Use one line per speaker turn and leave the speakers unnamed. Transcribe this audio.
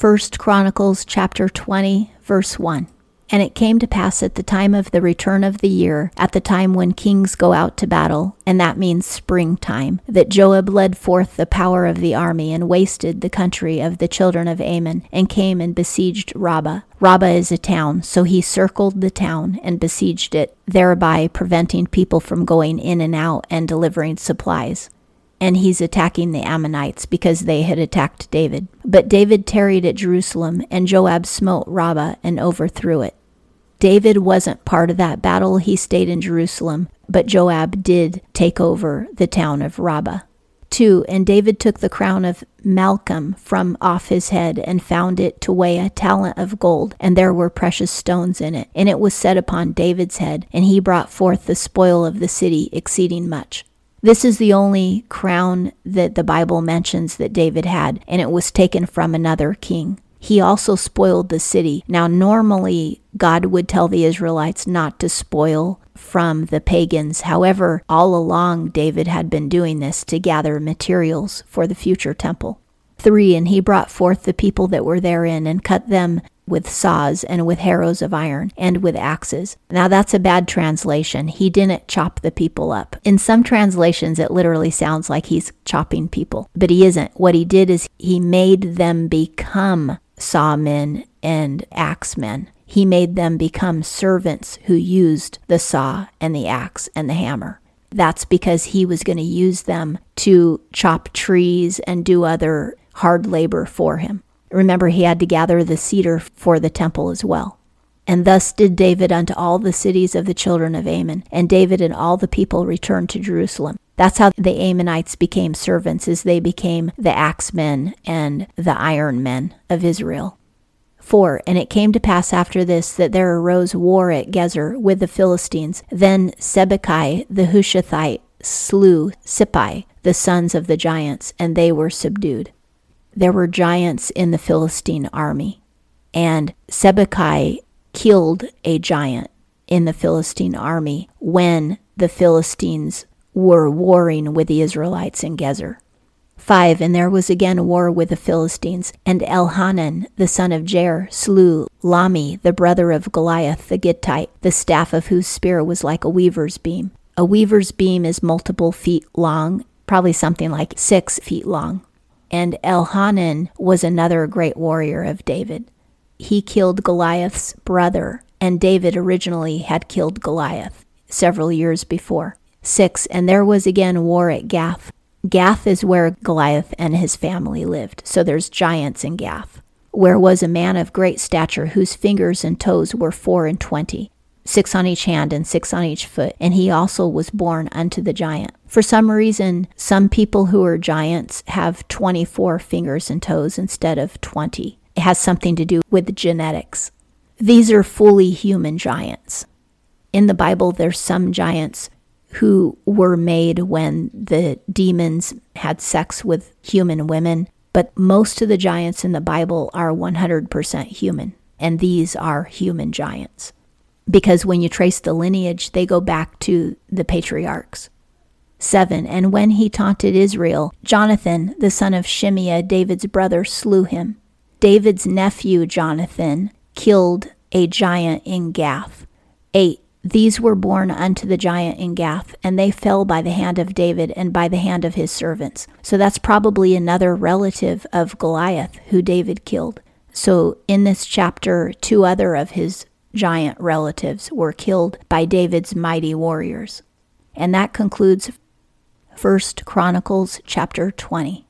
First Chronicles chapter 20 verse 1. And it came to pass at the time of the return of the year, at the time when kings go out to battle, and that means springtime, that Joab led forth the power of the army and wasted the country of the children of Ammon, and came and besieged Rabbah. Rabbah is a town, so he circled the town and besieged it, thereby preventing people from going in and out and delivering supplies and he's attacking the Ammonites because they had attacked David. But David tarried at Jerusalem, and Joab smote Rabbah and overthrew it. David wasn't part of that battle. He stayed in Jerusalem, but Joab did take over the town of Rabbah. 2. And David took the crown of Malcam from off his head and found it to weigh a talent of gold, and there were precious stones in it. And it was set upon David's head, and he brought forth the spoil of the city exceeding much. This is the only crown that the Bible mentions that David had, and it was taken from another king he also spoiled the city. Now, normally, God would tell the Israelites not to spoil from the pagans. However, all along, David had been doing this to gather materials for the future temple. 3. And he brought forth the people that were therein and cut them with saws and with harrows of iron and with axes. Now that's a bad translation. He didn't chop the people up. In some translations, it literally sounds like he's chopping people, but he isn't. What he did is he made them become sawmen and axemen. He made them become servants who used the saw and the axe and the hammer. That's because he was going to use them to chop trees and do other hard labor for him. Remember, he had to gather the cedar for the temple as well. And thus did David unto all the cities of the children of Ammon, and David and all the people returned to Jerusalem. That's how the Ammonites became servants, as they became the axemen and the iron men of Israel. 4. And it came to pass after this that there arose war at Gezer with the Philistines. Then Sibbechai the Hushathite slew Sippai, the sons of the giants, and they were subdued. There were giants in the Philistine army, and Sibbechai killed a giant in the Philistine army when the Philistines were warring with the Israelites in Gezer. 5. And there was again war with the Philistines, and Elhanan, the son of Jair, slew Lahmi, the brother of Goliath the Gittite, the staff of whose spear was like a weaver's beam. A weaver's beam is multiple feet long, probably something like six feet long. And Elhanan was another great warrior of David. He killed Goliath's brother, and David originally had killed Goliath several years before. 6. And there was again war at Gath. Gath is where Goliath and his family lived, so there's giants in Gath. Where was a man of great stature, whose fingers and toes were four and twenty, six on each hand and six on each foot, and he also was born unto the giant. For some reason, some people who are giants have 24 fingers and toes instead of 20. It has something to do with genetics. These are fully human giants. In the Bible, there's some giants who were made when the demons had sex with human women. But most of the giants in the Bible are 100% human, and these are human giants. Because when you trace the lineage, they go back to the patriarchs. 7. And when he taunted Israel, Jonathan, the son of Shimeah, David's brother, slew him. David's nephew, Jonathan, killed a giant in Gath. 8. These were born unto the giant in Gath, and they fell by the hand of David and by the hand of his servants. So that's probably another relative of Goliath who David killed. So in this chapter, two other of his giant relatives were killed by David's mighty warriors. And that concludes First Chronicles chapter 20.